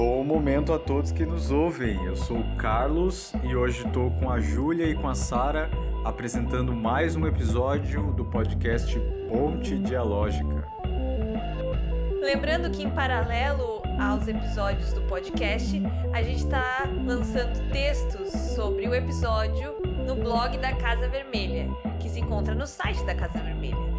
Bom momento a todos que nos ouvem. Eu sou o Carlos e hoje estou com a Júlia e com a Sara apresentando mais um episódio do podcast Ponte Dialógica. Lembrando que em paralelo aos episódios do podcast, a gente está lançando textos sobre o episódio no blog da Casa Vermelha, que se encontra no site da Casa Vermelha.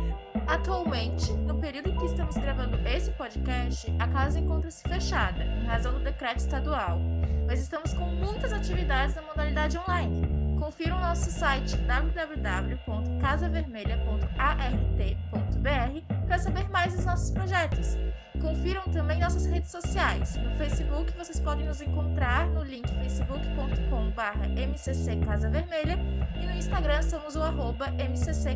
Atualmente, no período em que estamos gravando esse podcast, a casa encontra-se fechada, razão do decreto estadual, mas estamos com muitas atividades na modalidade online. Confira o nosso site www.casavermelha.art.br para saber mais dos nossos projetos. Confiram também nossas redes sociais. No Facebook vocês podem nos encontrar no link facebook.com.br MCC Casa Vermelha e no Instagram somos o arroba MCC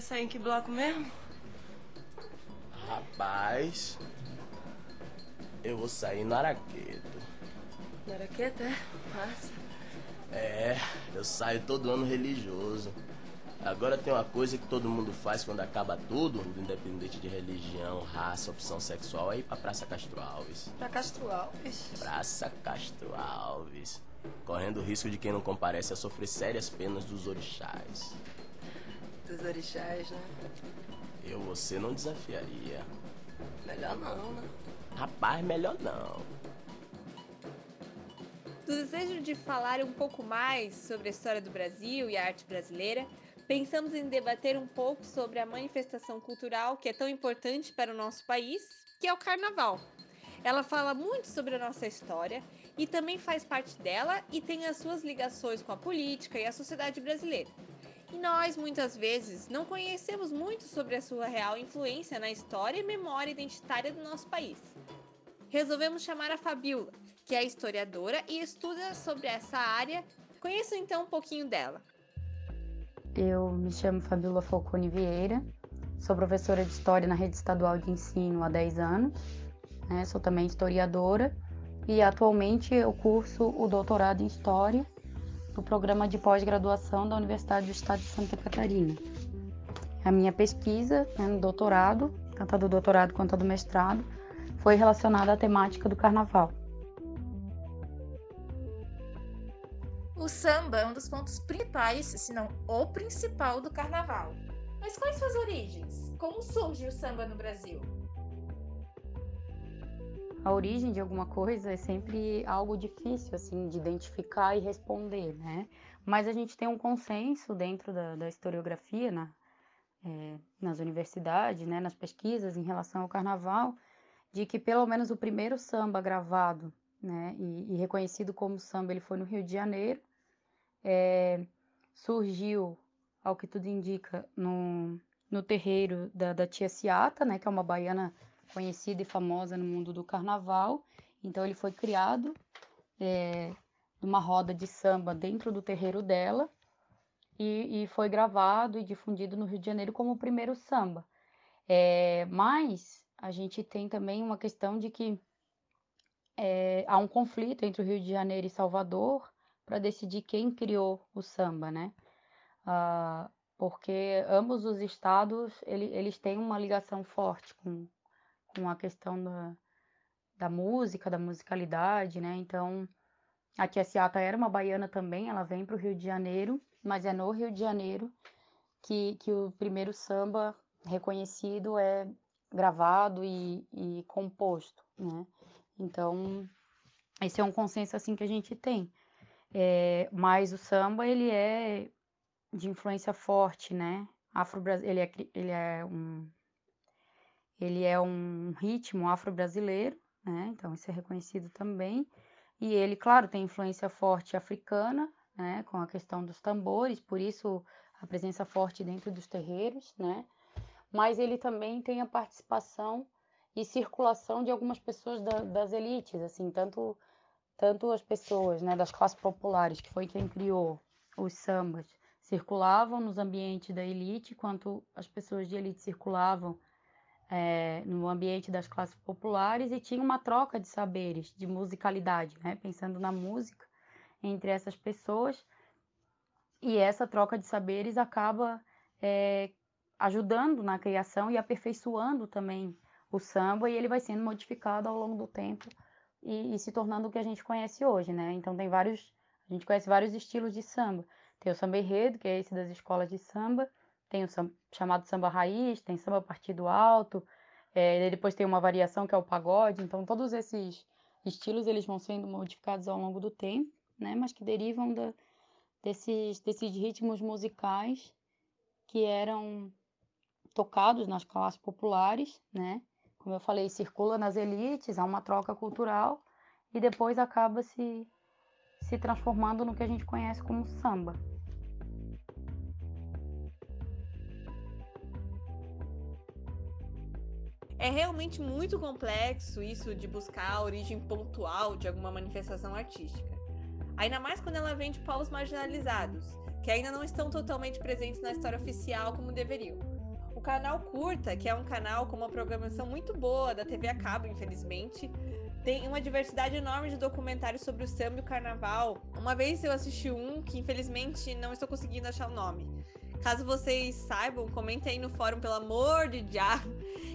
vai sair em que bloco mesmo? Rapaz, eu vou sair no Araqueto. Maraqueta, é? Passa. É, eu saio todo ano religioso. Agora tem uma coisa que todo mundo faz quando acaba tudo, independente de religião, raça, opção sexual, é ir pra Praça Castro Alves. Pra Castro Alves. Praça Castro Alves. Correndo o risco de quem não comparece a sofrer sérias penas dos orixás. Dos orixás, né? Eu você não desafiaria. Melhor não, né? Rapaz, melhor não. Do desejo de falar um pouco mais sobre a história do Brasil e a arte brasileira, pensamos em debater um pouco sobre a manifestação cultural que é tão importante para o nosso país, que é o Carnaval. Ela fala muito sobre a nossa história e também faz parte dela e tem as suas ligações com a política e a sociedade brasileira. E nós, muitas vezes, não conhecemos muito sobre a sua real influência na história e memória identitária do nosso país. Resolvemos chamar a Fabiola, que é historiadora e estuda sobre essa área. Conheçam então um pouquinho dela. Eu me chamo Fabiola Falcone Vieira, sou professora de História na Rede Estadual de Ensino há 10 anos, né? sou também historiadora e atualmente eu curso o doutorado em História no programa de pós-graduação da Universidade do Estado de Santa Catarina. A minha pesquisa né, no doutorado, tanto a do doutorado quanto a do mestrado, foi relacionada à temática do carnaval. O samba é um dos pontos principais, se não o principal, do carnaval. Mas quais suas origens? Como surge o samba no Brasil? A origem de alguma coisa é sempre algo difícil assim de identificar e responder, né? Mas a gente tem um consenso dentro da, da historiografia, na, é, nas universidades, né, nas pesquisas em relação ao carnaval, de que pelo menos o primeiro samba gravado né, e, e reconhecido como samba ele foi no Rio de Janeiro. É, surgiu, ao que tudo indica, no, no terreiro da, da tia Ciata, né, que é uma baiana conhecida e famosa no mundo do carnaval. Então ele foi criado é, numa roda de samba dentro do terreiro dela e, e, foi gravado e difundido no Rio de Janeiro como o primeiro samba. É, mas a gente tem também uma questão de que é, há um conflito entre o Rio de Janeiro e Salvador para decidir quem criou o samba, né? Ah, porque ambos os estados ele, eles têm uma ligação forte com, com a questão da, da música, da musicalidade, né? Então, a Tia Ciata era uma baiana também, ela vem para o Rio de Janeiro, mas é no Rio de Janeiro que, que o primeiro samba reconhecido é gravado e, e composto, né? Então, esse é um consenso assim que a gente tem. É, mas o samba, ele é de influência forte, né? Afro ele é, ele é um ele é um ritmo afro-brasileiro, né? Então isso é reconhecido também. E ele, claro, tem influência forte africana, né? Com a questão dos tambores, por isso a presença forte dentro dos terreiros, né? Mas ele também tem a participação e circulação de algumas pessoas da, das elites, assim, tanto tanto as pessoas, né, das classes populares, que foi quem criou os sambas, circulavam nos ambientes da elite, quanto as pessoas de elite circulavam é, no ambiente das classes populares e tinha uma troca de saberes, de musicalidade, né? pensando na música entre essas pessoas. E essa troca de saberes acaba é, ajudando na criação e aperfeiçoando também o samba, e ele vai sendo modificado ao longo do tempo e, e se tornando o que a gente conhece hoje, né? Então tem vários, a gente conhece vários estilos de samba. Tem o samba enredo, que é esse das escolas de samba, tem o chamado samba raiz, tem samba partido alto, é, depois tem uma variação que é o pagode. Então todos esses estilos eles vão sendo modificados ao longo do tempo, né? Mas que derivam da, desses, desses ritmos musicais que eram tocados nas classes populares, né? Como eu falei, circula nas elites, há uma troca cultural e depois acaba se, se transformando no que a gente conhece como samba. É realmente muito complexo isso de buscar a origem pontual de alguma manifestação artística. Ainda mais quando ela vem de povos marginalizados, que ainda não estão totalmente presentes na história oficial como deveriam. O canal Curta, que é um canal com uma programação muito boa da TV a cabo, infelizmente, tem uma diversidade enorme de documentários sobre o samba e o carnaval. Uma vez eu assisti um que infelizmente não estou conseguindo achar o nome. Caso vocês saibam, comentem aí no fórum, pelo amor de Jah,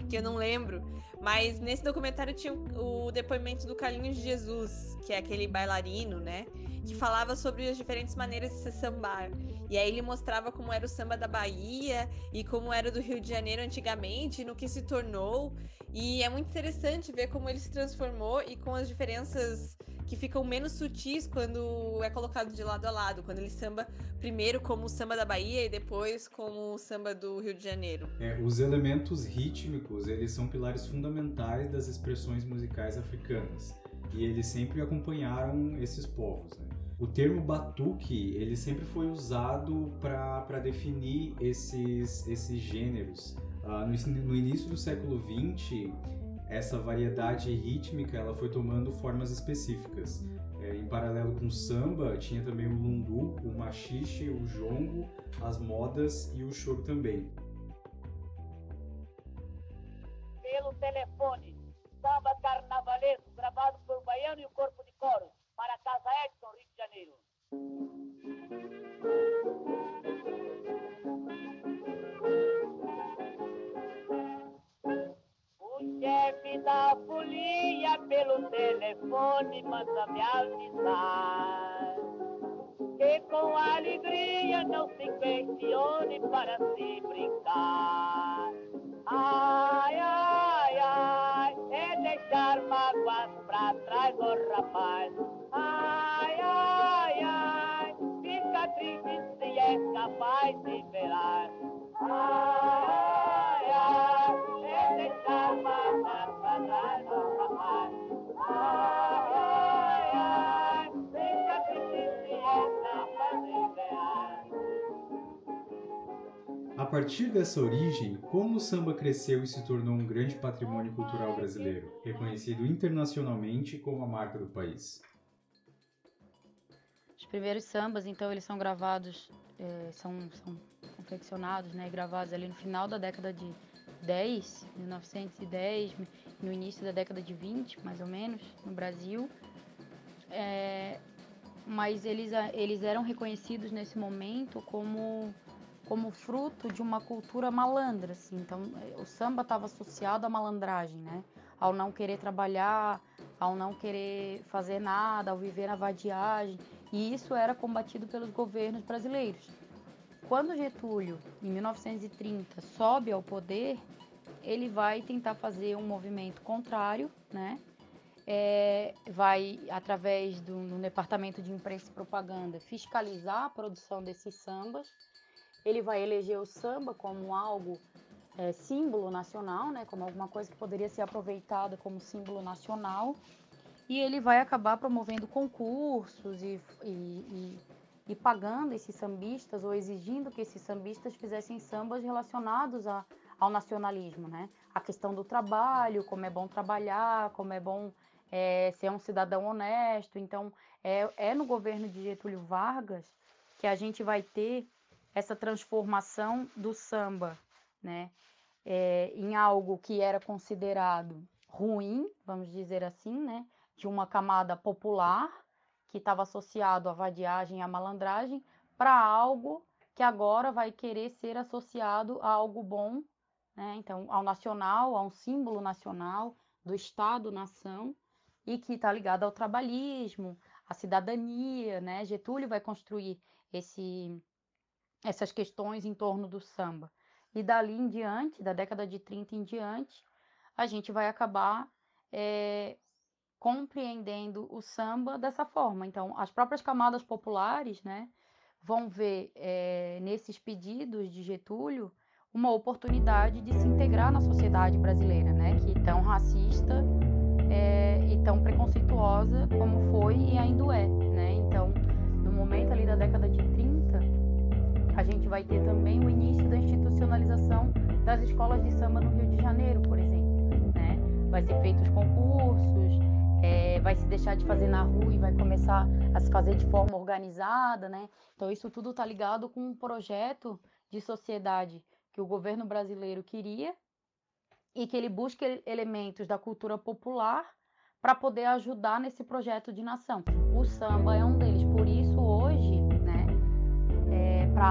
que eu não lembro. Mas nesse documentário tinha o depoimento do Carlinhos de Jesus, que é aquele bailarino, né? Que falava sobre as diferentes maneiras de se sambar. E aí ele mostrava como era o samba da Bahia e como era do Rio de Janeiro antigamente, no que se tornou. E é muito interessante ver como ele se transformou e com as diferenças que ficam menos sutis quando é colocado de lado a lado, quando ele samba primeiro como o samba da Bahia e depois como o samba do Rio de Janeiro. É, os elementos rítmicos, eles são pilares fundamentais das expressões musicais africanas e eles sempre acompanharam esses povos. Né? O termo batuque, ele sempre foi usado para definir esses, esses gêneros. Uh, no, no início do século XX, essa variedade rítmica ela foi tomando formas específicas. É, em paralelo com o samba, tinha também o lundu, o machixe, o jongo, as modas e o choro também. Pelo telefone, samba carnavalesco gravado por Baiano e o Corpo de Coro, para a Casa Edson, Rio de Janeiro. Chefe da folia pelo telefone manda me avisar que com alegria não se questione para se brincar. Ai, ai, ai, é deixar mágoas pra trás, oh rapaz. Ai, partir dessa origem, como o samba cresceu e se tornou um grande patrimônio cultural brasileiro, reconhecido internacionalmente como a marca do país? Os primeiros sambas, então, eles são gravados, eh, são, são confeccionados, né, gravados ali no final da década de 10, 1910, no início da década de 20, mais ou menos, no Brasil. É, mas eles, eles eram reconhecidos nesse momento como, como fruto de uma cultura malandra, assim. Então, o samba estava associado à malandragem, né? Ao não querer trabalhar, ao não querer fazer nada, ao viver na vadiagem. E isso era combatido pelos governos brasileiros. Quando Getúlio, em 1930, sobe ao poder, ele vai tentar fazer um movimento contrário, né? É, vai, através do, do Departamento de Imprensa e Propaganda, fiscalizar a produção desses sambas. Ele vai eleger o samba como algo é, símbolo nacional, né? Como alguma coisa que poderia ser aproveitada como símbolo nacional. E ele vai acabar promovendo concursos e, e, e e pagando esses sambistas ou exigindo que esses sambistas fizessem sambas relacionados a, ao nacionalismo, né? A questão do trabalho, como é bom trabalhar, como é bom é, ser um cidadão honesto. Então, é, é no governo de Getúlio Vargas que a gente vai ter essa transformação do samba, né? é, em algo que era considerado ruim, vamos dizer assim, né? De uma camada popular que estava associado à vadiagem e à malandragem, para algo que agora vai querer ser associado a algo bom, né? Então, ao nacional, a um símbolo nacional do Estado-nação e que está ligado ao trabalhismo, à cidadania, né? Getúlio vai construir esse, essas questões em torno do samba. E dali em diante, da década de 30 em diante, a gente vai acabar é, compreendendo o samba dessa forma. Então, as próprias camadas populares, né, vão ver é, nesses pedidos de Getúlio uma oportunidade de se integrar na sociedade brasileira, né, que tão racista é, e tão preconceituosa como foi e ainda é, né. Então, no momento ali da década de 30, a gente vai ter também o início da institucionalização das escolas de samba no Rio de Janeiro, por exemplo, né. Vai ser feitos concursos, é, vai se deixar de fazer na rua e vai começar a se fazer de forma organizada, né? Então isso tudo está ligado com um projeto de sociedade que o governo brasileiro queria e que ele busca elementos da cultura popular para poder ajudar nesse projeto de nação. O samba é um deles. Por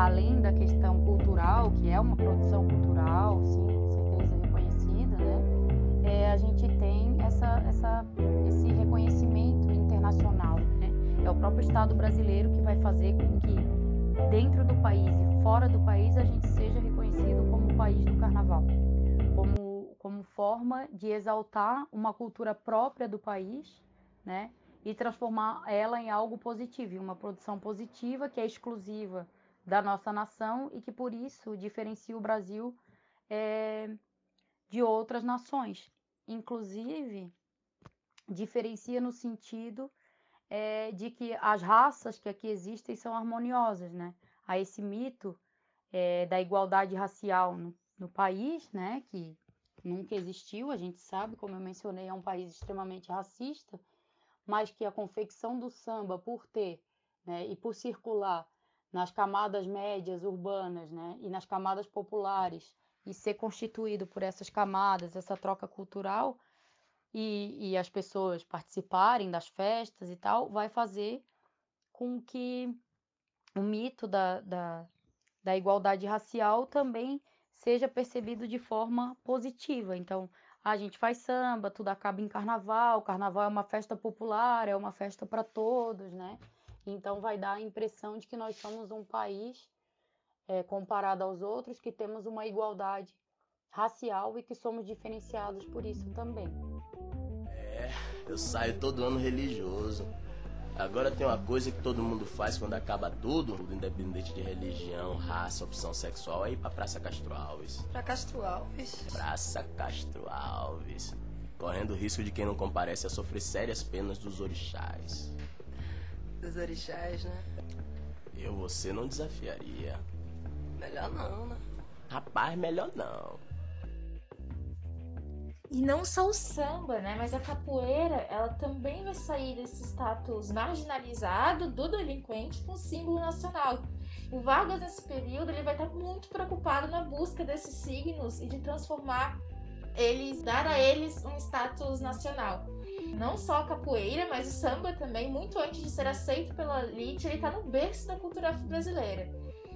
além da questão cultural, que é uma produção cultural, sim, com certeza reconhecida, né, é, a gente tem essa, essa esse reconhecimento internacional. Né? É o próprio Estado brasileiro que vai fazer com que, dentro do país e fora do país, a gente seja reconhecido como o país do carnaval, como, como forma de exaltar uma cultura própria do país, né? E transformar ela em algo positivo, em uma produção positiva que é exclusiva da nossa nação e que por isso diferencia o Brasil é, de outras nações. Inclusive, diferencia no sentido é, de que as raças que aqui existem são harmoniosas, né? Há esse mito é, da igualdade racial no, no, país, né? Que nunca existiu, a gente sabe, como eu mencionei, é um país extremamente racista, mas que a confecção do samba, por ter né, e por circular nas camadas médias urbanas né, e nas camadas populares e ser constituído por essas camadas, essa troca cultural, e, e as pessoas participarem das festas e tal, vai fazer com que o mito da, da, da igualdade racial também seja percebido de forma positiva. Então, a gente faz samba, tudo acaba em carnaval, carnaval é uma festa popular, é uma festa para todos, né? Então, vai dar a impressão de que nós somos um país, é, comparado aos outros, que temos uma igualdade racial e que somos diferenciados por isso também. É, eu saio todo ano religioso. Agora tem uma coisa que todo mundo faz quando acaba tudo, independente de religião, raça, opção sexual, é ir pra Praça Castro Alves. Pra Castro Alves? Praça Castro Alves. Correndo o risco de quem não comparece a sofrer sérias penas dos orixás. Dos orixás, né? Eu você não desafiaria. Melhor não, né? Rapaz, melhor não. E não só o samba, né? Mas a capoeira, ela também vai sair desse status marginalizado do delinquente com símbolo nacional. O Vargas, nesse período, ele vai estar muito preocupado na busca desses signos e de transformar eles, dar a eles um status nacional. Não só a capoeira, mas o samba também, muito antes de ser aceito pela elite, ele está no berço da cultura brasileira.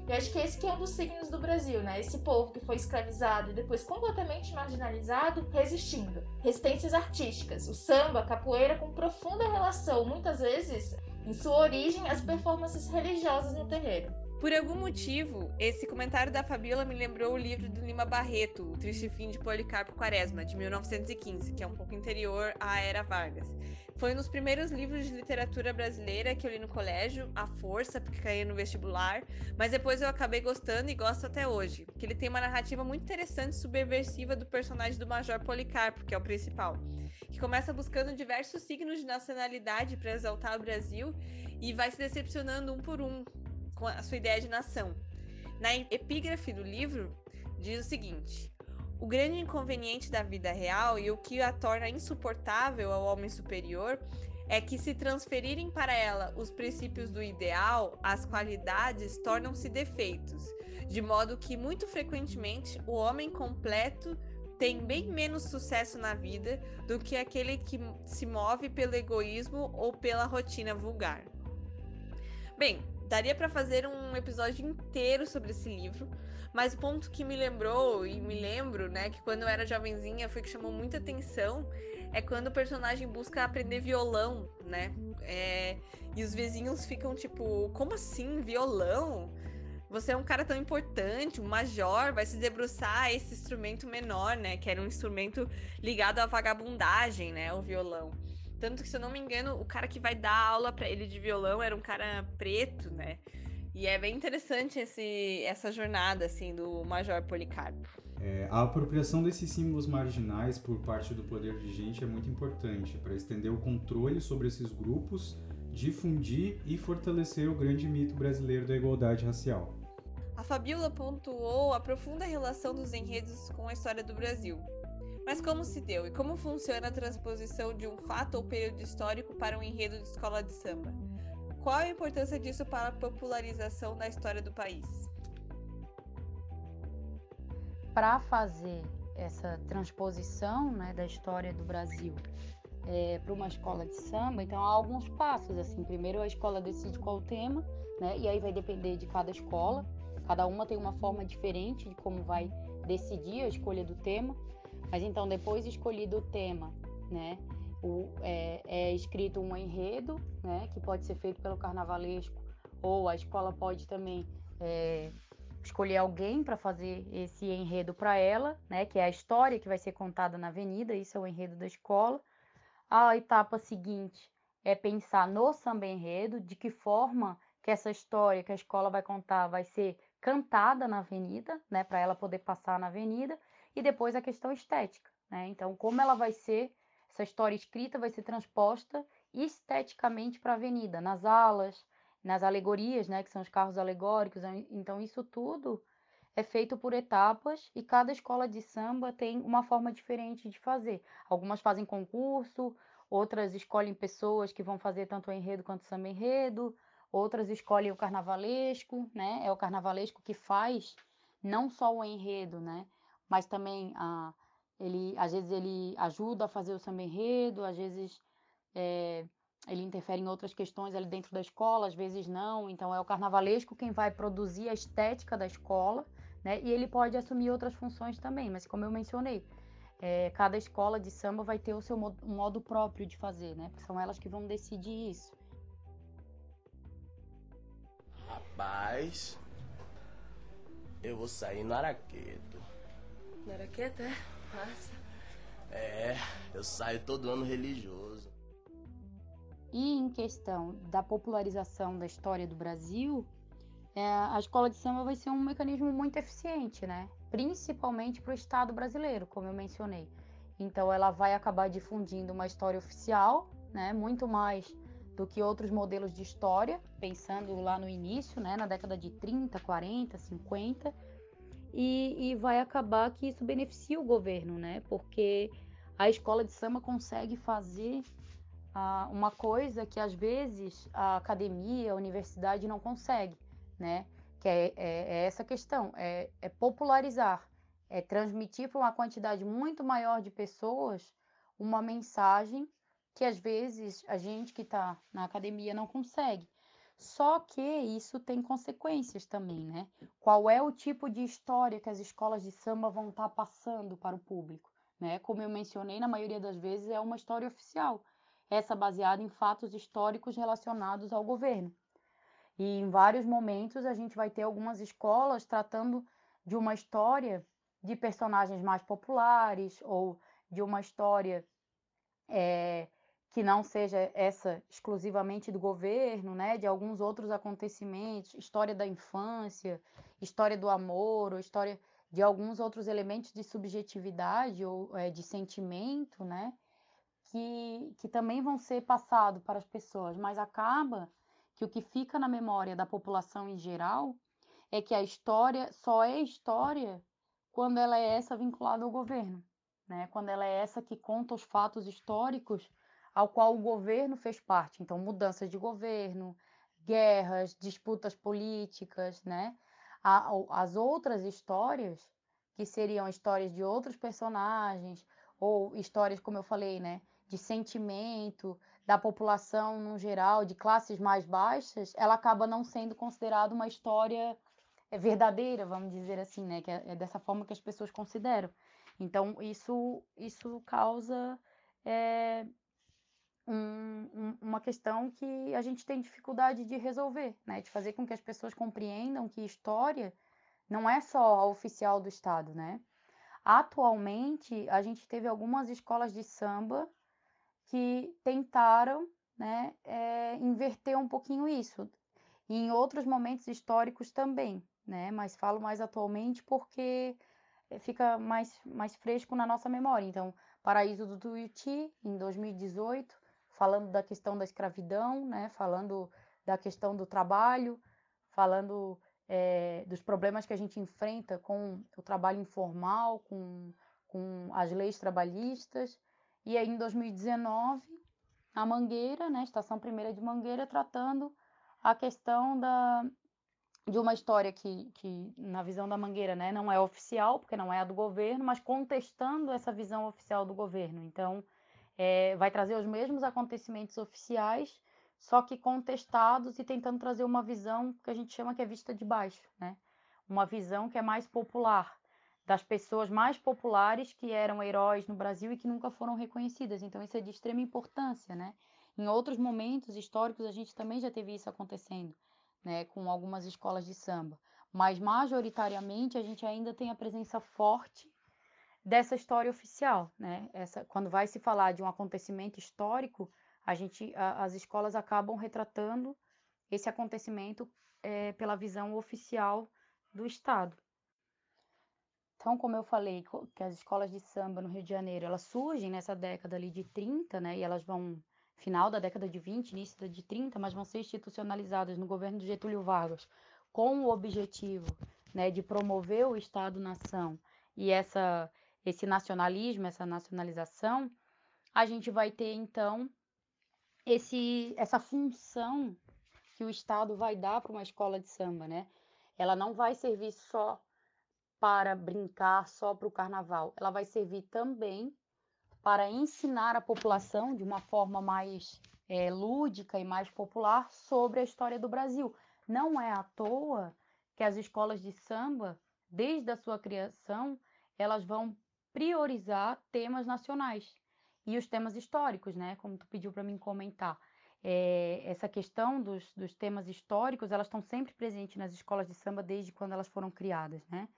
Eu acho que esse que é um dos signos do Brasil, né? Esse povo que foi escravizado e depois completamente marginalizado, resistindo. Resistências artísticas, o samba, a capoeira com profunda relação, muitas vezes, em sua origem, às performances religiosas no terreiro. Por algum motivo, esse comentário da Fabiola me lembrou o livro do Lima Barreto, O Triste Fim de Policarpo Quaresma, de 1915, que é um pouco anterior à Era Vargas. Foi um dos primeiros livros de literatura brasileira que eu li no colégio, à força, porque caí no vestibular, mas depois eu acabei gostando e gosto até hoje, porque ele tem uma narrativa muito interessante e subversiva do personagem do Major Policarpo, que é o principal, que começa buscando diversos signos de nacionalidade para exaltar o Brasil e vai se decepcionando um por um com a sua ideia de nação. Na epígrafe do livro, diz o seguinte: o grande inconveniente da vida real e o que a torna insuportável ao homem superior é que, se transferirem para ela os princípios do ideal, as qualidades tornam-se defeitos. de modo que muito frequentemente o homem completo tem bem menos sucesso na vida do que aquele que se move pelo egoísmo ou pela rotina vulgar. Bem, daria para fazer um episódio inteiro sobre esse livro, mas o ponto que me lembrou e me lembro, né, que quando eu era jovenzinha foi que chamou muita atenção é quando o personagem busca aprender violão, né? É, e os vizinhos ficam tipo, como assim, violão? Você é um cara tão importante, um major, vai se debruçar a esse instrumento menor, né? Que era um instrumento ligado à vagabundagem, né? O violão. Tanto que, se eu não me engano, o cara que vai dar aula para ele de violão era um cara preto, né? E é bem interessante esse, essa jornada, assim, do Major Policarpo. É, a apropriação desses símbolos marginais por parte do poder vigente é muito importante para estender o controle sobre esses grupos, difundir e fortalecer o grande mito brasileiro da igualdade racial. A Fabiola pontuou a profunda relação dos enredos com a história do Brasil. Mas como se deu e como funciona a transposição de um fato ou período histórico para um enredo de escola de samba? Qual a importância disso para a popularização da história do país? Para fazer essa transposição né, da história do Brasil é, para uma escola de samba, então há alguns passos. assim. Primeiro a escola decide qual o tema, né, e aí vai depender de cada escola. Cada uma tem uma forma diferente de como vai decidir a escolha do tema. Mas então, depois escolhido o tema, né, o, é, é, escrito um enredo, né, que pode ser feito pelo carnavalesco, ou a escola pode também é, escolher alguém para fazer esse enredo para ela, né, que é a história que vai ser contada na avenida, isso é o enredo da escola. A etapa seguinte é pensar no samba enredo, de que forma que essa história que a escola vai contar vai ser cantada na avenida, né, para ela poder passar na avenida, e depois a questão estética, né? Então, como ela vai ser essa história escrita vai ser transposta esteticamente para a avenida, nas alas, nas alegorias, né, que são os carros alegóricos. Então, isso tudo é feito por etapas e cada escola de samba tem uma forma diferente de fazer. Algumas fazem concurso, outras escolhem pessoas que vão fazer tanto o enredo quanto o samba enredo, outras escolhem o carnavalesco, né? É o carnavalesco que faz não só o enredo, né? Mas também a ele, às vezes ele ajuda a fazer o samba enredo, às vezes é, ele interfere em outras questões ali dentro da escola, às vezes não. Então é o carnavalesco quem vai produzir a estética da escola, né? E ele pode assumir outras funções também, mas como eu mencionei, é, cada escola de samba vai ter o seu modo, modo próprio de fazer, né? Porque são elas que vão decidir isso. Rapaz, eu vou sair no Araqueto. No Araqueto, é? Massa. É, eu saio todo ano religioso. E em questão da popularização da história do Brasil, é, a escola de samba vai ser um mecanismo muito eficiente, né? Principalmente para o Estado brasileiro, como eu mencionei. Então, ela vai acabar difundindo uma história oficial, né? Muito mais do que outros modelos de história, pensando lá no início, né? Na década de 30, 40, 50 e, e vai acabar que isso beneficia o governo, né? Porque a escola de samba consegue fazer ah, uma coisa que às vezes a academia, a universidade não consegue, né? Que é, é, é essa questão, é, é popularizar, é transmitir para uma quantidade muito maior de pessoas uma mensagem que às vezes a gente que está na academia não consegue. Só que isso tem consequências também, né? Qual é o tipo de história que as escolas de samba vão estar tá passando para o público, né? Como eu mencionei, na maioria das vezes é uma história oficial, essa baseada em fatos históricos relacionados ao governo. E em vários momentos a gente vai ter algumas escolas tratando de uma história de personagens mais populares ou de uma história é, que não seja essa exclusivamente do governo, né, de alguns outros acontecimentos, história da infância, história do amor, ou história de alguns outros elementos de subjetividade ou é, de sentimento, né, que, que também vão ser passados para as pessoas, mas acaba que o que fica na memória da população em geral é que a história só é história quando ela é essa vinculada ao governo, né, quando ela é essa que conta os fatos históricos ao qual o governo fez parte. Então, mudanças de governo, guerras, disputas políticas, né? as outras histórias, que seriam histórias de outros personagens, ou histórias, como eu falei, né, de sentimento da população no geral, de classes mais baixas, ela acaba não sendo considerada uma história é, verdadeira, vamos dizer assim, né, que é, é dessa forma que as pessoas consideram. Então, isso, isso causa é, um, um, uma questão que a gente tem dificuldade de resolver, né? De fazer com que as pessoas compreendam que história não é só a oficial do Estado, né? Atualmente, a gente teve algumas escolas de samba que tentaram né, é, inverter um pouquinho isso. E em outros momentos históricos também, né? Mas falo mais atualmente porque fica mais, mais fresco na nossa memória. Então, Paraíso do Tuiuti, em 2018, falando da questão da escravidão, né? falando da questão do trabalho, falando é, dos problemas que a gente enfrenta com o trabalho informal, com, com as leis trabalhistas. E aí, em 2019, a Mangueira, né? Estação Primeira de Mangueira, tratando a questão da, de uma história que, que, na visão da Mangueira, né, não é oficial, porque não é a do governo, mas contestando essa visão oficial do governo. Então, é, vai trazer os mesmos acontecimentos oficiais, só que contestados e tentando trazer uma visão que a gente chama que é vista de baixo, né? Uma visão que é mais popular, das pessoas mais populares que eram heróis no Brasil e que nunca foram reconhecidas. Então, isso é de extrema importância, né? Em outros momentos históricos, a gente também já teve isso acontecendo né, com algumas escolas de samba. Mas majoritariamente a gente ainda tem a presença forte dessa história oficial, né? Essa, quando vai se falar de um acontecimento histórico, a gente, a, as escolas acabam retratando esse acontecimento é, pela visão oficial do Estado. Então, como eu falei, que as escolas de samba no Rio de Janeiro, elas surgem nessa década ali de 30, né, e elas vão final da década de 20, início da de 30, mas vão ser institucionalizadas no governo de Getúlio Vargas com o objetivo né, de promover o Estado-nação e essa, esse nacionalismo, essa nacionalização, a gente vai ter então esse, essa função que o Estado vai dar para uma escola de samba, né? Ela não vai servir só para brincar, só para o carnaval, ela vai servir também para ensinar a população de uma forma mais é, lúdica e mais popular sobre a história do Brasil. Não é à toa que as escolas de samba, desde a sua criação, elas vão priorizar temas nacionais e os temas históricos, né? Como tu pediu para mim comentar. É, essa questão dos, dos temas históricos, elas estão sempre presentes nas escolas de samba desde quando elas foram criadas, né?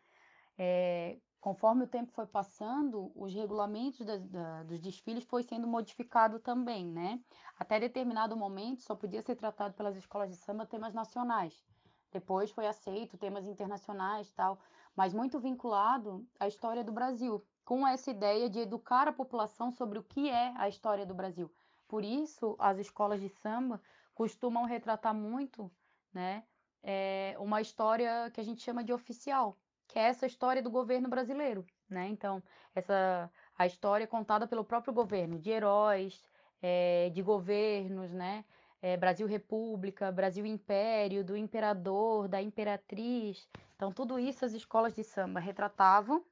É, conforme o tempo foi passando, os regulamentos da, da, dos desfiles foi sendo modificado também, né? Até determinado momento só podia ser tratado pelas escolas de samba temas nacionais. Depois foi aceito temas internacionais tal, mas muito vinculado à história do Brasil, com essa ideia de educar a população sobre o que é a história do Brasil. Por isso, as escolas de samba costumam retratar muito, né, é, uma história que a gente chama de oficial, que é essa história do governo brasileiro, né? Então, essa a história contada pelo próprio governo, de heróis, é, de governos, né? É, Brasil República, Brasil Império, do imperador, da imperatriz. Então, tudo isso as escolas de samba retratavam,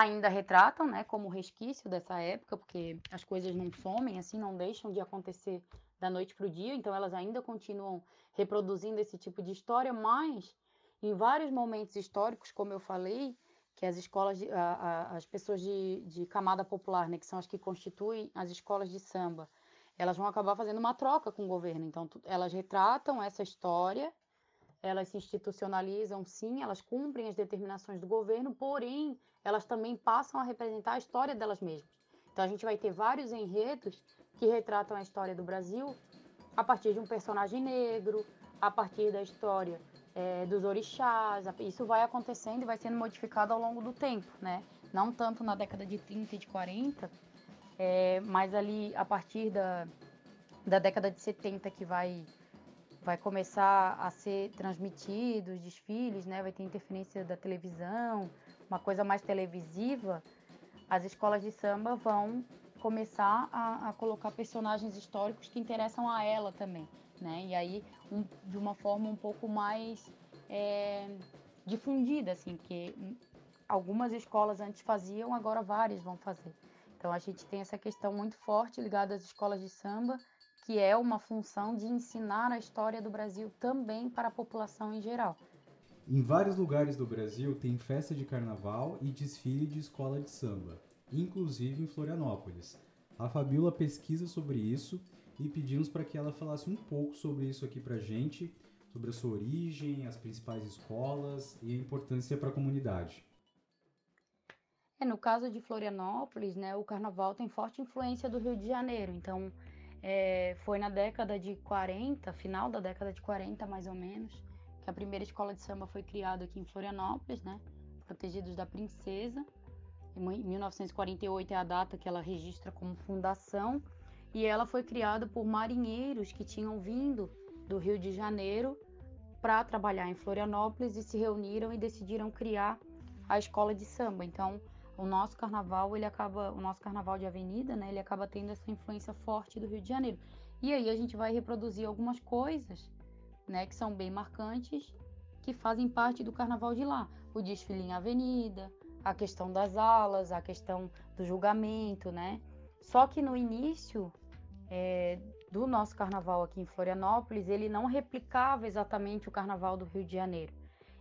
ainda retratam, né, como resquício dessa época, porque as coisas não somem, assim, não deixam de acontecer da noite para o dia, então elas ainda continuam reproduzindo esse tipo de história, mas em vários momentos históricos, como eu falei, que as escolas, de, a, a, as pessoas de, de camada popular, né, que são as que constituem as escolas de samba, elas vão acabar fazendo uma troca com o governo. Então, elas retratam essa história, elas se institucionalizam, sim, elas cumprem as determinações do governo, porém, elas também passam a representar a história delas mesmas. Então, a gente vai ter vários enredos que retratam a história do Brasil a partir de um personagem negro, a partir da história é, dos orixás. Isso vai acontecendo e vai sendo modificado ao longo do tempo, né? Não tanto na década de 30 e de 40, é, mas ali a partir da, da década de 70 que vai vai começar a ser transmitido os desfiles, né? Vai ter interferência da televisão, uma coisa mais televisiva. As escolas de samba vão começar a, a colocar personagens históricos que interessam a ela também né? E aí, um, de uma forma um pouco mais é, difundida, assim, que algumas escolas antes faziam, agora várias vão fazer. Então a gente tem essa questão muito forte ligada às escolas de samba, que é uma função de ensinar a história do Brasil também para a população em geral. Em vários lugares do Brasil tem festa de carnaval e desfile de escola de samba, inclusive em Florianópolis. A Fabiola pesquisa sobre isso e pedimos para que ela falasse um pouco sobre isso aqui para gente, sobre a sua origem, as principais escolas e a importância para a comunidade. É, no caso de Florianópolis, né, o carnaval tem forte influência do Rio de Janeiro. Então, é, foi na década de 40, final da década de 40 mais ou menos, que a primeira escola de samba foi criada aqui em Florianópolis, né, Protegidos da Princesa. Em 1948 é a data que ela registra como fundação e ela foi criada por marinheiros que tinham vindo do Rio de Janeiro para trabalhar em Florianópolis e se reuniram e decidiram criar a escola de samba. Então, o nosso carnaval, ele acaba, o nosso carnaval de avenida, né, ele acaba tendo essa influência forte do Rio de Janeiro. E aí a gente vai reproduzir algumas coisas, né, que são bem marcantes, que fazem parte do carnaval de lá. O desfile em avenida, a questão das alas, a questão do julgamento, né? Só que no início é, do nosso carnaval aqui em Florianópolis, ele não replicava exatamente o carnaval do Rio de Janeiro.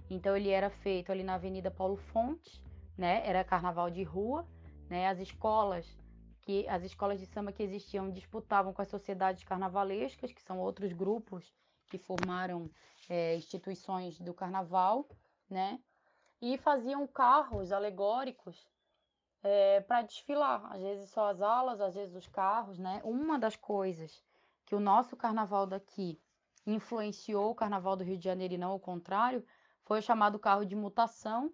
Então ele era feito ali na Avenida Paulo Fontes, né? Era carnaval de rua, né? As escolas que as escolas de samba que existiam disputavam com as sociedades carnavalescas, que são outros grupos que formaram é, instituições do carnaval, né? E faziam carros alegóricos é, para desfilar, às vezes só as alas, às vezes os carros, né? Uma das coisas que o nosso carnaval daqui influenciou o carnaval do Rio de Janeiro e não o contrário, foi o chamado carro de mutação,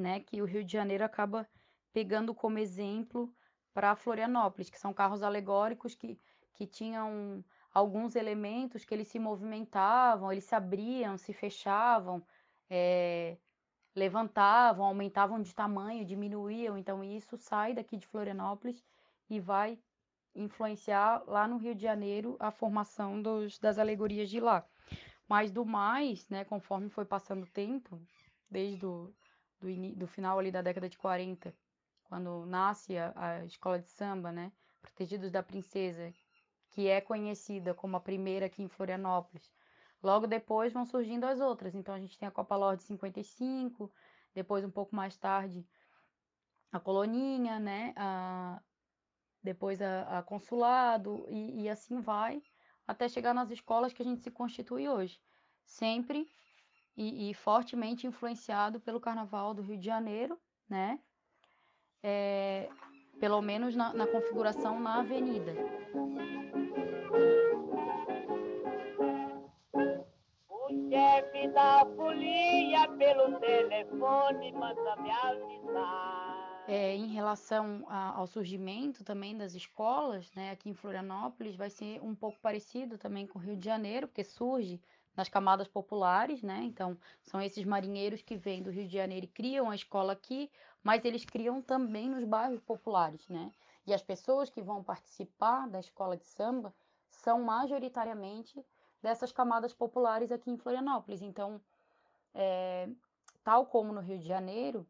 né, que o Rio de Janeiro acaba pegando como exemplo para Florianópolis, que são carros alegóricos que, que tinham alguns elementos que eles se movimentavam, eles se abriam, se fechavam, é, levantavam, aumentavam de tamanho, diminuíam. Então isso sai daqui de Florianópolis e vai influenciar lá no Rio de Janeiro a formação dos, das alegorias de lá. Mas do mais, né, conforme foi passando o tempo, desde o do, do final ali da década de 40, quando nasce a, a escola de samba, né? Protegidos da Princesa, que é conhecida como a primeira aqui em Florianópolis. Logo depois vão surgindo as outras. Então a gente tem a Copa Lorde 55, depois um pouco mais tarde a Coloninha, né? A, depois a, a Consulado e, e assim vai até chegar nas escolas que a gente se constitui hoje. Sempre e, e fortemente influenciado pelo Carnaval do Rio de Janeiro, né? É, pelo menos na, na configuração na avenida. Chefe da folia pelo telefone manda me avisar. É, em relação a, ao surgimento também das escolas, né, aqui em Florianópolis, vai ser um pouco parecido também com o Rio de Janeiro, porque surge nas camadas populares, né? Então, são esses marinheiros que vêm do Rio de Janeiro e criam a escola aqui, mas eles criam também nos bairros populares, né? E as pessoas que vão participar da escola de samba são majoritariamente dessas camadas populares aqui em Florianópolis. Então, é, tal como no Rio de Janeiro,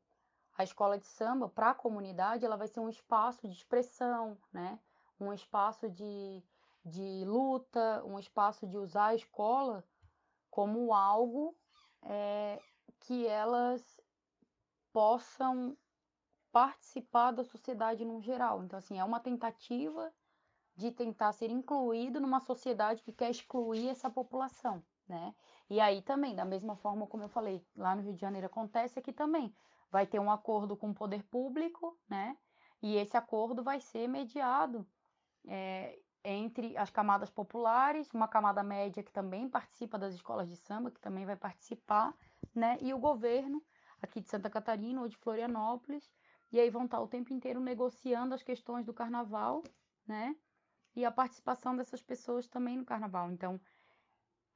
a escola de samba para a comunidade ela vai ser um espaço de expressão, né? Um espaço de, de luta, um espaço de usar a escola como algo é, que elas possam participar da sociedade no geral. Então, assim, é uma tentativa de tentar ser incluído numa sociedade que quer excluir essa população, né? E aí também, da mesma forma como eu falei, lá no Rio de Janeiro acontece aqui também. Vai ter um acordo com o poder público, né? E esse acordo vai ser mediado é, entre as camadas populares, uma camada média que também participa das escolas de samba, que também vai participar, né? E o governo aqui de Santa Catarina ou de Florianópolis, e aí vão estar o tempo inteiro negociando as questões do carnaval, né? E a participação dessas pessoas também no carnaval. Então,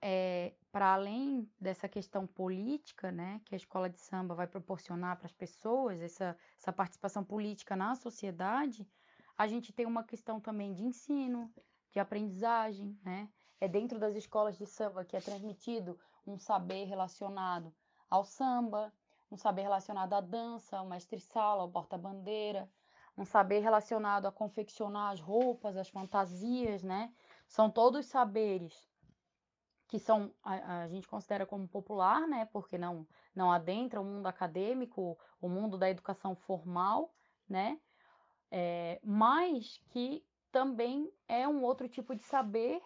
é, para além dessa questão política, né, que a escola de samba vai proporcionar para as pessoas, essa, essa participação política na sociedade, a gente tem uma questão também de ensino, de aprendizagem, né? É dentro das escolas de samba que é transmitido um saber relacionado ao samba, um saber relacionado à dança, ao mestre-sala, ao porta-bandeira, um saber relacionado a confeccionar as roupas, as fantasias, né? São todos saberes que são a, a, gente considera como popular, né? Porque não não adentra o mundo acadêmico, o mundo da educação formal, né? É, mas que também é um outro tipo de saber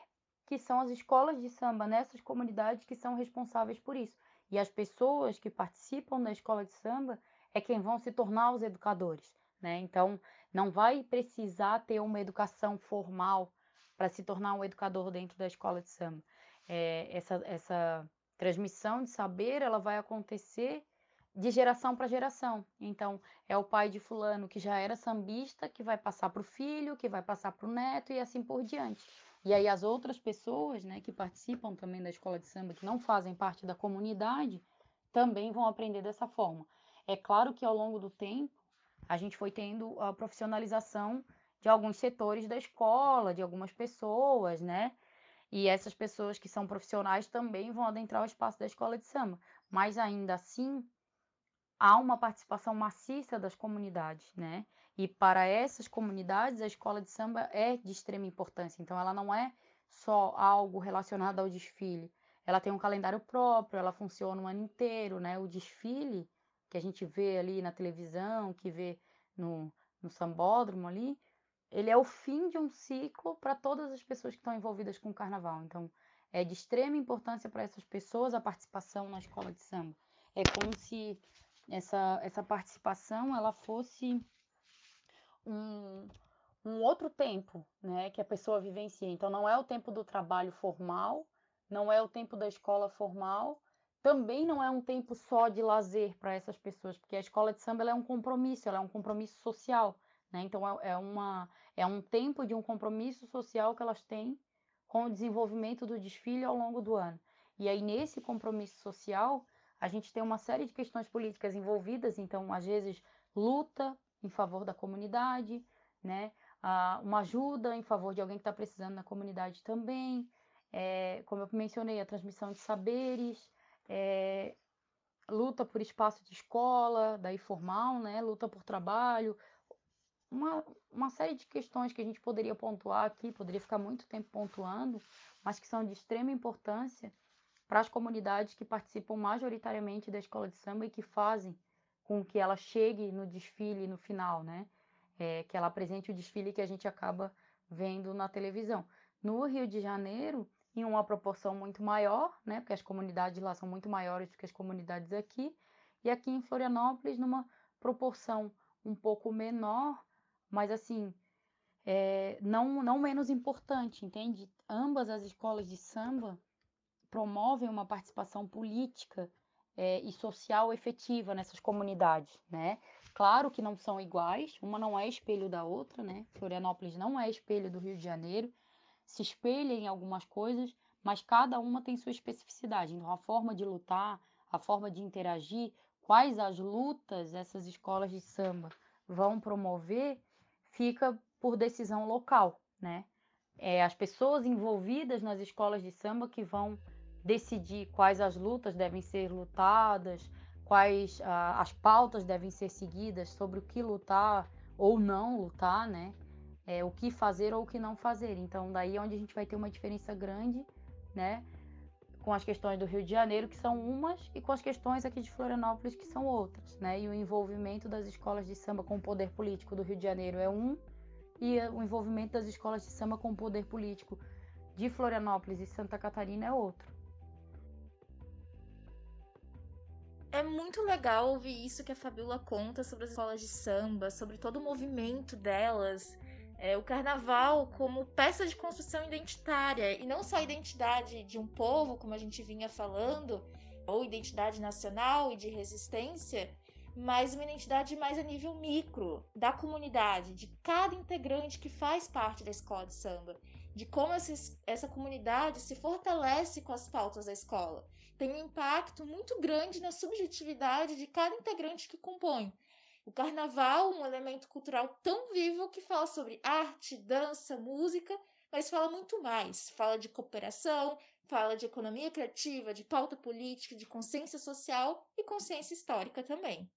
que são as escolas de samba nessas comunidades que são responsáveis por isso. E as pessoas que participam da escola de samba é quem vão se tornar os educadores, né? Então, não vai precisar ter uma educação formal para se tornar um educador dentro da escola de samba. É, essa, essa transmissão de saber, ela vai acontecer de geração para geração. Então, é o pai de fulano que já era sambista, que vai passar para o filho, que vai passar para o neto e assim por diante. E aí as outras pessoas, né, que participam também da escola de samba, que não fazem parte da comunidade, também vão aprender dessa forma. É claro que ao longo do tempo, a gente foi tendo a profissionalização de alguns setores da escola, de algumas pessoas, né? E essas pessoas que são profissionais também vão adentrar o espaço da escola de samba. Mas ainda assim, há uma participação maciça das comunidades, né? E para essas comunidades, a escola de samba é de extrema importância. Então, ela não é só algo relacionado ao desfile. Ela tem um calendário próprio, ela funciona o ano inteiro, né? O desfile que a gente vê ali na televisão, que vê no, no sambódromo ali, ele é o fim de um ciclo para todas as pessoas que estão envolvidas com o carnaval. Então, é de extrema importância para essas pessoas a participação na escola de samba. É como se essa, essa participação ela fosse um, um outro tempo, né, que a pessoa vivencia. Então não é o tempo do trabalho formal, não é o tempo da escola formal, também não é um tempo só de lazer para essas pessoas, porque a escola de samba é um compromisso, ela é um compromisso social, né? Então é, é, uma, é um tempo de um compromisso social que elas têm com o desenvolvimento do desfile ao longo do ano. E aí nesse compromisso social, a gente tem uma série de questões políticas envolvidas, então às vezes luta em favor da comunidade, né? Ah, uma ajuda em favor de alguém que está precisando na comunidade também, é, como eu mencionei, a transmissão de saberes, é, luta por espaço de escola, daí formal, né? Luta por trabalho, uma, uma série de questões que a gente poderia pontuar aqui, poderia ficar muito tempo pontuando, mas que são de extrema importância para as comunidades que participam majoritariamente da escola de samba e que fazem com que ela chegue no desfile no final, né? É, que ela apresente o desfile que a gente acaba vendo na televisão. No Rio de Janeiro, em uma proporção muito maior, né? Porque as comunidades lá são muito maiores do que as comunidades aqui, e aqui em Florianópolis numa proporção um pouco menor, mas assim é, não não menos importante, entende? Ambas as escolas de samba promovem uma participação política é, e social efetiva nessas comunidades, né? Claro que não são iguais, uma não é espelho da outra, né? Florianópolis não é espelho do Rio de Janeiro, se espelha em algumas coisas, mas cada uma tem sua especificidade. Então, a forma de lutar, a forma de interagir, quais as lutas essas escolas de samba vão promover, fica por decisão local, né? É, as pessoas envolvidas nas escolas de samba que vão decidir quais as lutas devem ser lutadas, quais ah, as pautas devem ser seguidas sobre o que lutar ou não lutar, né? É, o que fazer ou o que não fazer. Então, daí é onde a gente vai ter uma diferença grande, né? Com as questões do Rio de Janeiro, que são umas, e com as questões aqui de Florianópolis, que são outras, né? E o envolvimento das escolas de samba com o poder político do Rio de Janeiro é um, e o envolvimento das escolas de samba com o poder político de Florianópolis e Santa Catarina é outro. É muito legal ouvir isso que a Fabiola conta sobre as escolas de samba, sobre todo o movimento delas. É, o carnaval como peça de construção identitária, e não só a identidade de um povo, como a gente vinha falando, ou identidade nacional e de resistência, mas uma identidade mais a nível micro, da comunidade, de cada integrante que faz parte da escola de samba, de como essa, essa comunidade se fortalece com as pautas da escola tem um impacto muito grande na subjetividade de cada integrante que compõe. O carnaval, um elemento cultural tão vivo que fala sobre arte, dança, música, mas fala muito mais. Fala de cooperação, Fala de economia criativa, de pauta política, de consciência social e consciência histórica também.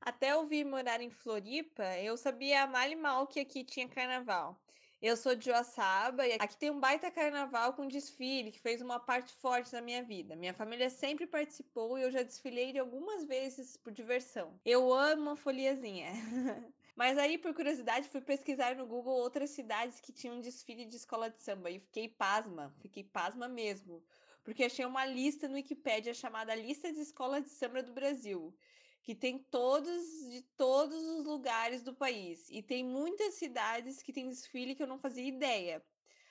Até eu vir morar em Floripa, eu sabia mal e mal que aqui tinha carnaval. Eu sou de Joaçaba e aqui tem um baita carnaval com desfile que fez uma parte forte da minha vida. Minha família sempre participou e eu já desfilei algumas vezes por diversão. Eu amo a foliazinha. Mas aí, por curiosidade, fui pesquisar no Google outras cidades que tinham desfile de escola de samba e fiquei pasma, fiquei pasma mesmo, porque achei uma lista no Wikipedia chamada Lista de Escolas de Samba do Brasil que tem todos de todos os lugares do país. E tem muitas cidades que tem desfile que eu não fazia ideia.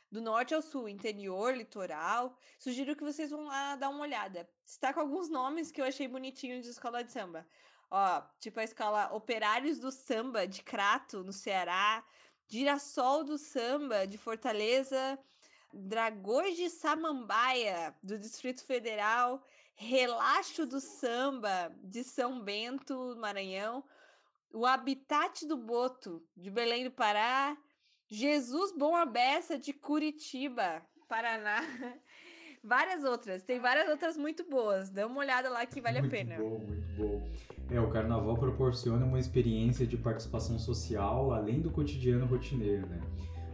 Do norte ao sul, interior, litoral. Sugiro que vocês vão lá dar uma olhada. Está com alguns nomes que eu achei bonitinhos de escola de samba. Ó, tipo a escola Operários do Samba de Crato, no Ceará, Girassol do Samba de Fortaleza, Dragões de Samambaia do Distrito Federal Relaxo do Samba de São Bento, Maranhão, o Habitat do Boto de Belém do Pará, Jesus Bom Abessa de Curitiba, Paraná. Várias outras, tem várias outras muito boas. Dá uma olhada lá que vale muito a pena. Muito bom, muito bom. É, o carnaval proporciona uma experiência de participação social além do cotidiano rotineiro, né?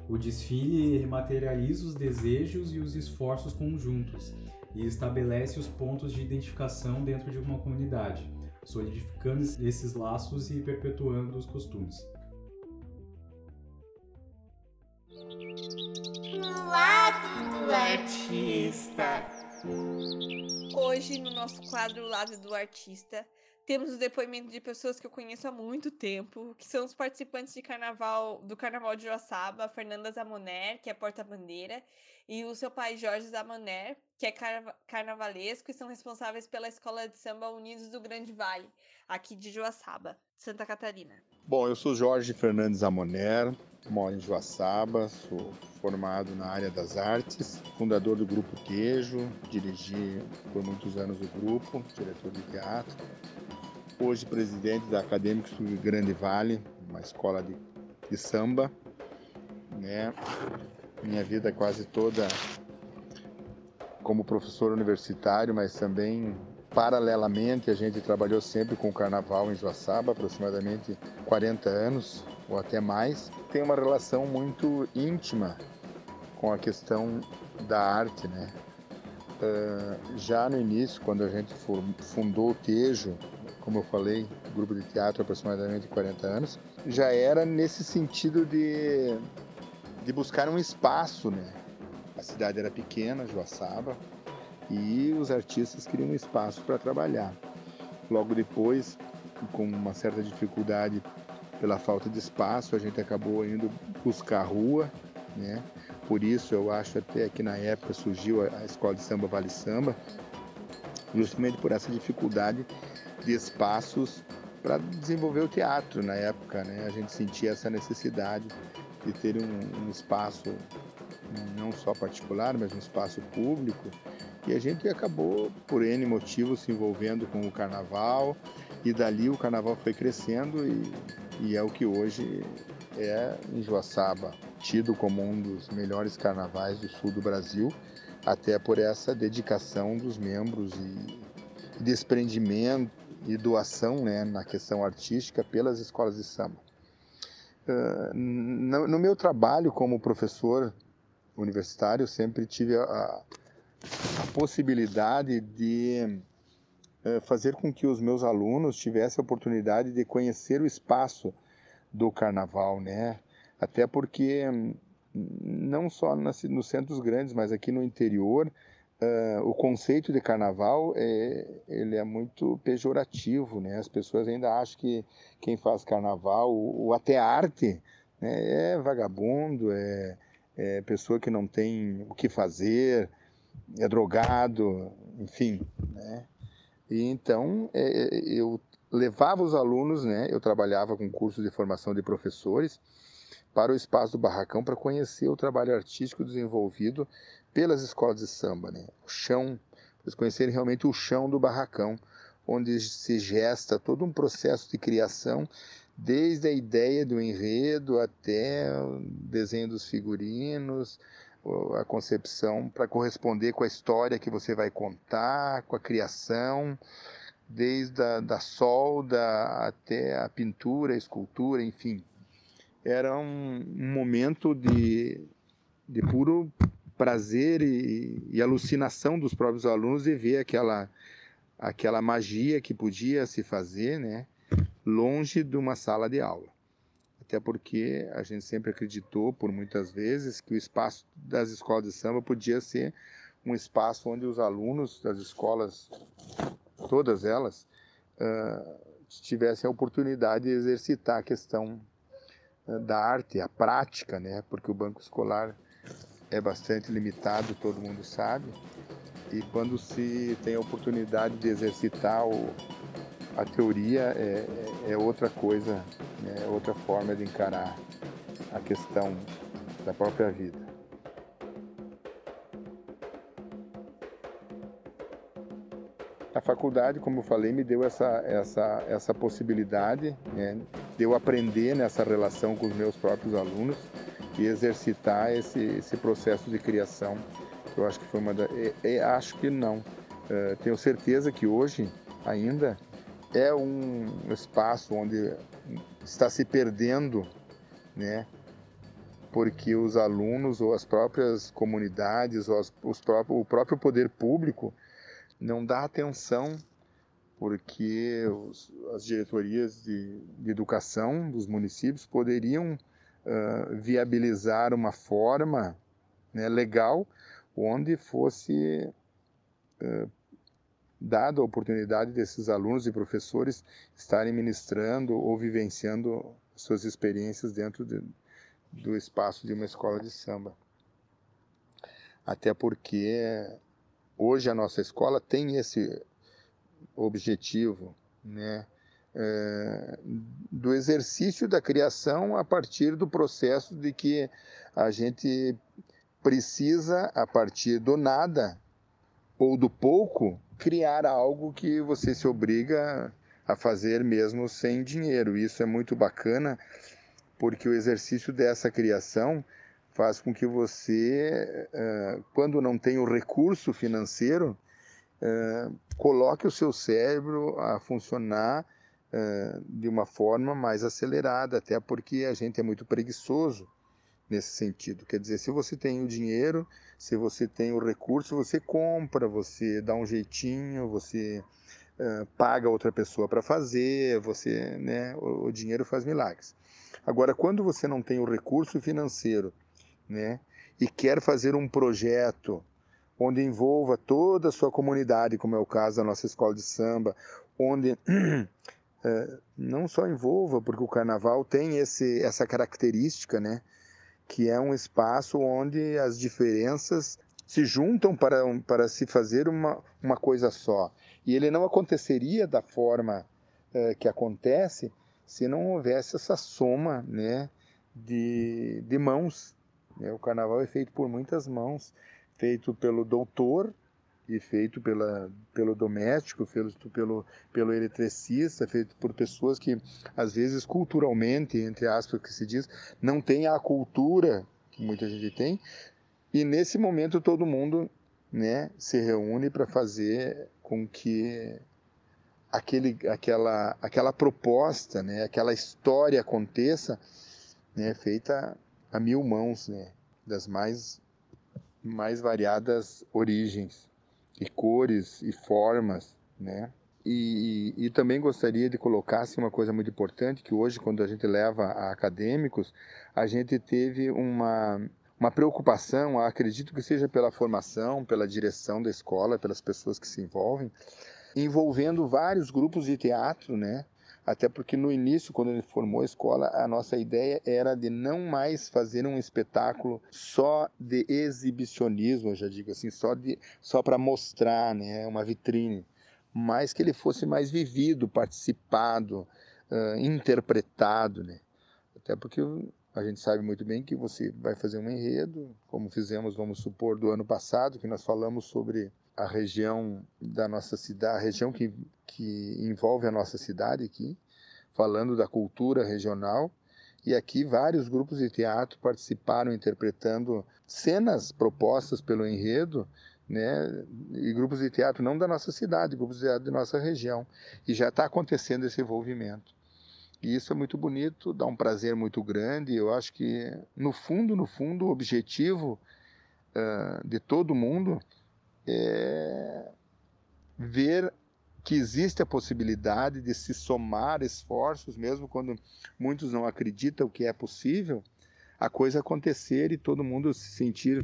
O desfile materializa os desejos e os esforços conjuntos e estabelece os pontos de identificação dentro de uma comunidade, solidificando esses laços e perpetuando os costumes. Lado do artista. Hoje, no nosso quadro Lado do Artista, temos o depoimento de pessoas que eu conheço há muito tempo, que são os participantes de carnaval do Carnaval de Joaçaba, Fernanda Zamoner, que é porta-bandeira, e o seu pai Jorge Zamaner, que é carnavalesco e são responsáveis pela Escola de Samba Unidos do Grande Vale, aqui de Joaçaba, Santa Catarina. Bom, eu sou Jorge Fernandes Amoner, moro em Joaçaba, sou formado na área das artes, fundador do Grupo Queijo, dirigi por muitos anos o grupo, diretor de teatro. Hoje presidente da Acadêmicos do Grande Vale, uma escola de, de samba, né? minha vida quase toda como professor universitário, mas também paralelamente a gente trabalhou sempre com o carnaval em Joaçaba, aproximadamente 40 anos ou até mais. Tem uma relação muito íntima com a questão da arte, né? Uh, já no início, quando a gente fundou o Tejo, como eu falei, grupo de teatro aproximadamente 40 anos, já era nesse sentido de de buscar um espaço, né? A cidade era pequena, Joaçaba, e os artistas queriam um espaço para trabalhar. Logo depois, com uma certa dificuldade pela falta de espaço, a gente acabou indo buscar rua, né? Por isso eu acho até que na época surgiu a escola de samba Vale Samba, justamente por essa dificuldade de espaços para desenvolver o teatro na época, né? A gente sentia essa necessidade de ter um, um espaço não só particular, mas um espaço público. E a gente acabou, por N motivos, se envolvendo com o carnaval, e dali o carnaval foi crescendo e, e é o que hoje é em Joaçaba, tido como um dos melhores carnavais do sul do Brasil, até por essa dedicação dos membros e desprendimento e doação né, na questão artística pelas escolas de samba. Uh, no, no, meu trabalho como professor universitário, sempre tive a, a possibilidade de uh, fazer com que os meus alunos tivessem a oportunidade de conhecer o espaço do carnaval, né? Até porque não só nas, nos centros grandes, mas aqui no interior, Uh, o conceito de carnaval é, ele é muito pejorativo, né? As pessoas ainda acham que quem faz carnaval, ou, até arte, né, é vagabundo, é, é, pessoa que não tem o que fazer, é drogado, enfim, né? E então é, é eu levava os alunos, né? Eu trabalhava com curso de formação de professores para o espaço do barracão para conhecer o trabalho artístico desenvolvido pelas escolas de samba, né? O chão, para conhecerem realmente o chão do barracão, onde se gesta todo um processo de criação, desde a ideia do enredo até o desenho dos figurinos, a concepção para corresponder com a história que você vai contar, com a criação, desde a da solda até a pintura, a escultura, enfim. Era um, um momento de, de puro prazer e, e, alucinação dos próprios alunos de ver aquela, aquela magia que podia se fazer né, longe de uma sala de aula até porque a gente sempre acreditou, por muitas vezes, que o espaço das escolas de samba podia ser um espaço onde os alunos das escolas, todas elas, uh, tivessem a oportunidade de exercitar a questão uh, da arte, a prática, né? Porque o banco escolar é bastante limitado, todo mundo sabe. E quando se tem a oportunidade de exercitar o, a teoria é, é, é outra coisa, né? é outra forma de encarar a questão da própria vida. A faculdade, como eu falei, me deu essa, essa, essa possibilidade né, de eu aprender nessa relação com os meus próprios alunos e exercitar esse, esse processo de criação. Eu acho que foi uma da, e, e acho que não. Uh, tenho certeza que hoje ainda é um espaço onde está se perdendo, né? Porque os alunos ou as próprias comunidades ou as, os próprios, o próprio poder público não dá atenção porque os, as diretorias de, de, educação dos municípios poderiam uh, viabilizar uma forma né, legal onde fosse uh, dado a oportunidade desses alunos e professores estarem ministrando ou vivenciando suas experiências dentro de, do espaço de uma escola de samba. Até porque hoje a nossa escola tem esse objetivo, né? É, do exercício da criação a partir do processo de que a gente precisa, a partir do nada ou do pouco, criar algo que você se obriga a fazer mesmo sem dinheiro. Isso é muito bacana, porque o exercício dessa criação faz com que você, eh, quando não tem o recurso financeiro, eh, coloque o seu cérebro a funcionar eh, de uma forma mais acelerada, até porque a gente é muito preguiçoso nesse sentido. Quer dizer, se você tem o dinheiro, se você tem o recurso, você compra, você dá um jeitinho, você uh, paga outra pessoa para fazer, você, né, o, o, dinheiro faz milagres. Agora, quando você não tem o recurso financeiro, né, e quer fazer um projeto onde envolva toda a sua comunidade, como é o caso da nossa escola de samba, onde uh, não só envolva, porque o carnaval tem esse, essa característica, né, que é um espaço onde as diferenças se juntam para, para se fazer uma, uma coisa só. E ele não aconteceria da forma é, que acontece se não houvesse essa soma né, de, de mãos. Né? O carnaval é feito por muitas mãos, feito pelo doutor, e feito pela, pelo doméstico, feito pelo, pelo eletricista, feito por pessoas que, às vezes, culturalmente, entre aspas, que se diz, não tem a cultura que muita gente tem, e nesse momento todo mundo né, se reúne para fazer com que aquele, aquela, aquela proposta, né, aquela história aconteça, né, feita a mil mãos, né, das mais, mais variadas origens e cores e formas, né? E, e, e, também gostaria de colocar assim, uma coisa muito importante, que hoje, quando a gente leva a acadêmicos, a gente teve uma, uma preocupação, acredito que seja pela formação, pela direção da escola, pelas pessoas que se envolvem, envolvendo vários grupos de teatro, né? Até porque no início, quando ele formou a escola, a nossa ideia era de não mais fazer um espetáculo só de exibicionismo, eu já digo assim, só, de, só para mostrar, né, uma vitrine, mas que ele fosse mais vivido, participado, uh, interpretado, né? Até porque a gente sabe muito bem que você vai fazer um enredo, como fizemos, vamos supor, do ano passado, que nós falamos sobre a região da nossa cidade, a região que, que envolve a nossa cidade aqui, falando da cultura regional, E aqui vários grupos de teatro participaram interpretando cenas propostas pelo enredo, né? E grupos de teatro não da nossa cidade, grupos de teatro da nossa região. E já está acontecendo esse envolvimento. E isso é muito bonito, dá um prazer muito grande. Eu acho que, no fundo, no fundo, o objetivo uh, de todo mundo é ver que existe a possibilidade de se somar esforços, mesmo quando muitos não acreditam que é possível, a coisa acontecer e todo mundo se sentir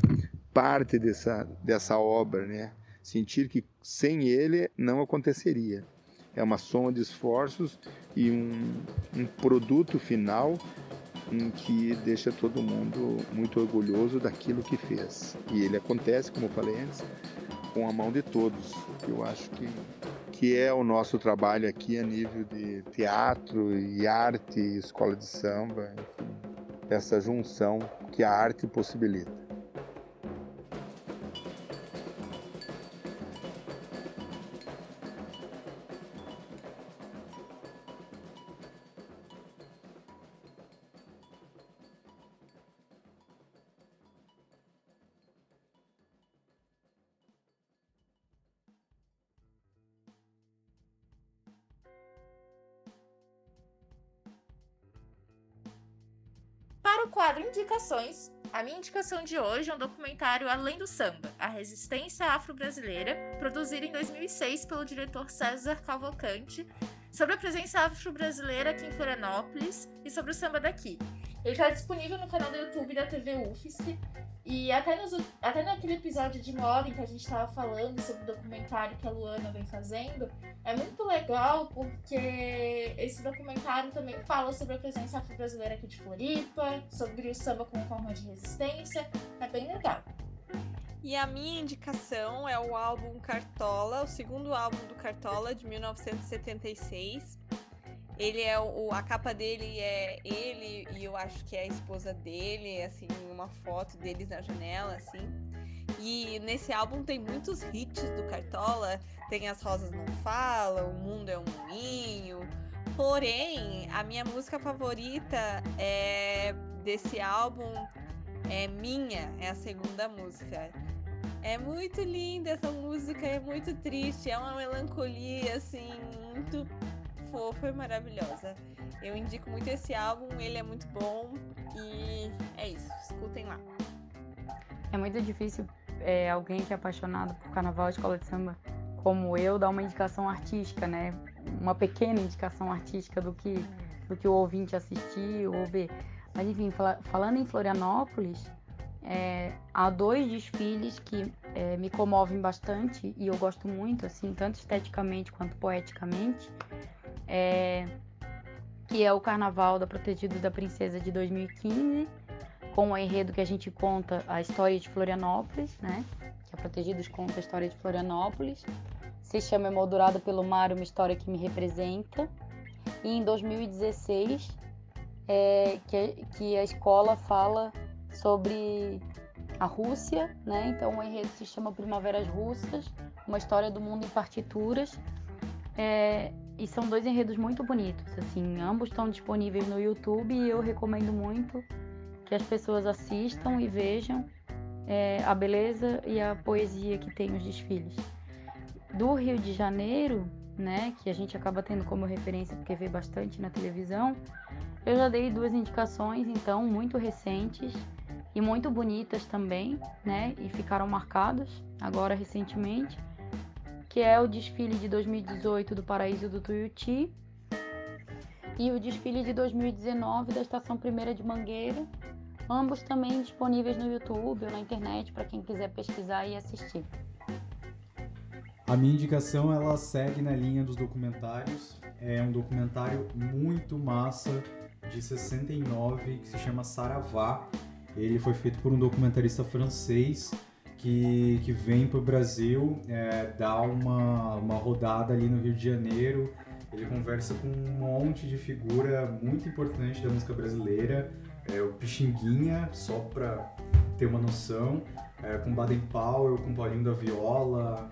parte dessa, dessa obra, né? Sentir que sem ele não aconteceria. É uma soma de esforços e um, um produto final em que deixa todo mundo muito orgulhoso daquilo que fez. E ele acontece, como eu falei antes, com a mão de todos. Eu acho que que é o nosso trabalho aqui a nível de teatro e arte, escola de samba, enfim, essa junção que a arte possibilita. Indicações, a minha indicação de hoje é um documentário Além do Samba, a resistência afro-brasileira, produzido em 2006 pelo diretor César Cavalcante, sobre a presença afro-brasileira aqui em Florianópolis e sobre o samba daqui. Ele está disponível no canal do YouTube da TV UFSC e até, nos, até naquele episódio de moda em que a gente estava falando sobre o documentário que a Luana vem fazendo, é muito legal porque esse documentário também fala sobre a presença afro-brasileira aqui de Floripa, sobre o samba como forma de resistência. É bem legal. E a minha indicação é o álbum Cartola, o segundo álbum do Cartola de 1976. Ele é o, a capa dele é ele e eu acho que é a esposa dele, assim, uma foto deles na janela, assim. E nesse álbum tem muitos hits do Cartola, tem As Rosas Não Falam, O Mundo é um Moinho. Porém, a minha música favorita é desse álbum é Minha, é a segunda música. É muito linda essa música, é muito triste, é uma melancolia assim, muito fofa e maravilhosa. Eu indico muito esse álbum, ele é muito bom e é isso, escutem lá. É muito difícil é, alguém que é apaixonado por carnaval escola de samba como eu dar uma indicação artística, né? Uma pequena indicação artística do que, do que o ouvinte assistir ou ver. Mas enfim, fala, falando em Florianópolis, é, há dois desfiles que é, me comovem bastante e eu gosto muito, assim, tanto esteticamente quanto poeticamente é, que é o Carnaval da Protegidos da Princesa de 2015, com o enredo que a gente conta a história de Florianópolis, né? Que a Protegidos conta a história de Florianópolis. Se chama Emoldurado pelo Mar, uma história que me representa. E em 2016, é, que, que a escola fala sobre a Rússia, né? Então o enredo se chama Primaveras Russas, uma história do mundo em partituras. É, e são dois enredos muito bonitos, assim, ambos estão disponíveis no YouTube e eu recomendo muito que as pessoas assistam e vejam é, a beleza e a poesia que tem os desfiles. Do Rio de Janeiro, né, que a gente acaba tendo como referência porque vê bastante na televisão, eu já dei duas indicações, então, muito recentes e muito bonitas também, né, e ficaram marcadas agora recentemente que é o desfile de 2018 do Paraíso do Tuiuti e o desfile de 2019 da Estação Primeira de Mangueira, ambos também disponíveis no YouTube ou na internet para quem quiser pesquisar e assistir. A minha indicação ela segue na linha dos documentários. É um documentário muito massa de 69 que se chama Saravá. Ele foi feito por um documentarista francês que, que vem para o Brasil, é, dá uma, uma rodada ali no Rio de Janeiro. Ele conversa com um monte de figura muito importante da música brasileira, é, o Pixinguinha, só para ter uma noção, é, com Baden Powell, com Paulinho da Viola.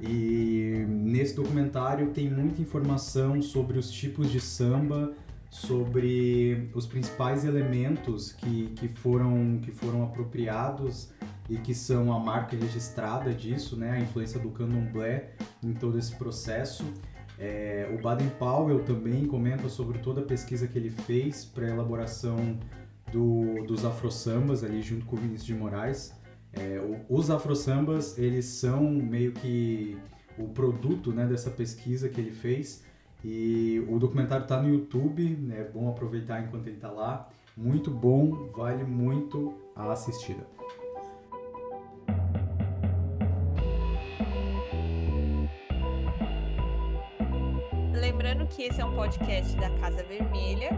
E nesse documentário tem muita informação sobre os tipos de samba, sobre os principais elementos que, que, foram, que foram apropriados e que são a marca registrada disso, né, a influência do candomblé em todo esse processo. É, o Baden Powell também comenta sobre toda a pesquisa que ele fez para a elaboração do, dos afro-sambas ali junto com o Vinícius de Moraes. É, os afro-sambas, eles são meio que o produto né, dessa pesquisa que ele fez e o documentário está no YouTube, né, é bom aproveitar enquanto ele está lá. Muito bom, vale muito a assistida. Lembrando que esse é um podcast da Casa Vermelha,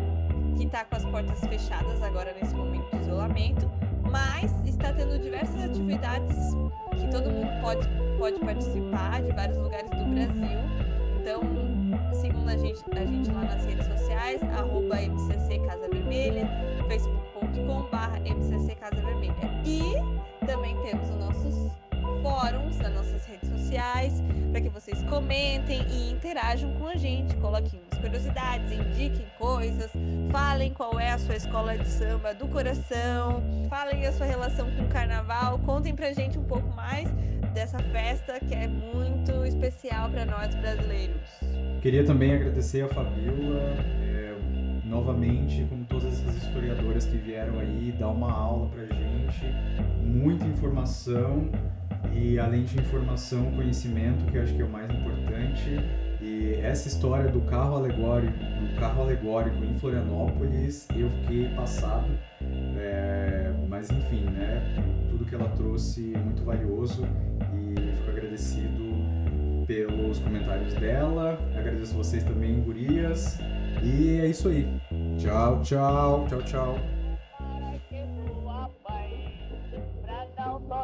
que está com as portas fechadas agora nesse momento de isolamento, mas está tendo diversas atividades que todo mundo pode, pode participar de vários lugares do Brasil. Então, sigam a gente, a gente lá nas redes sociais, arroba MCC Casa Vermelha, facebook.com.br MCC Casa Vermelha. E também temos os nossos fóruns nas nossas redes sociais, para que vocês comentem e interajam com a gente, coloquem umas curiosidades, indiquem coisas, falem qual é a sua escola de samba do coração, falem a sua relação com o carnaval, contem pra gente um pouco mais dessa festa que é muito especial para nós brasileiros. Queria também agradecer a Fabiola, é, novamente, como todas essas historiadoras que vieram aí dar uma aula pra gente, muita informação e além de informação, conhecimento, que eu acho que é o mais importante. E essa história do carro alegórico, do carro alegórico em Florianópolis, eu fiquei passado. É, mas enfim, né? Tudo que ela trouxe é muito valioso e fico agradecido pelos comentários dela. Agradeço vocês também, gurias. E é isso aí. Tchau, tchau, tchau, tchau.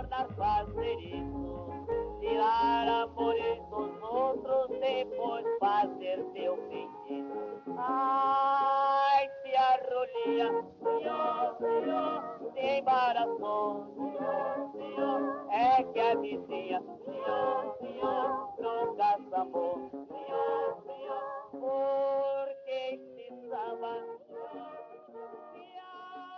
importa fazer isso. Tirar amores dos outros, depois fazer teu feitiço. Ai, se arrolia, senhor, senhor, se embaraçou, senhor, senhor. É que a vizinha, senhor, senhor, troca sabor, senhor, senhor. Porque precisava, senhor, senhor.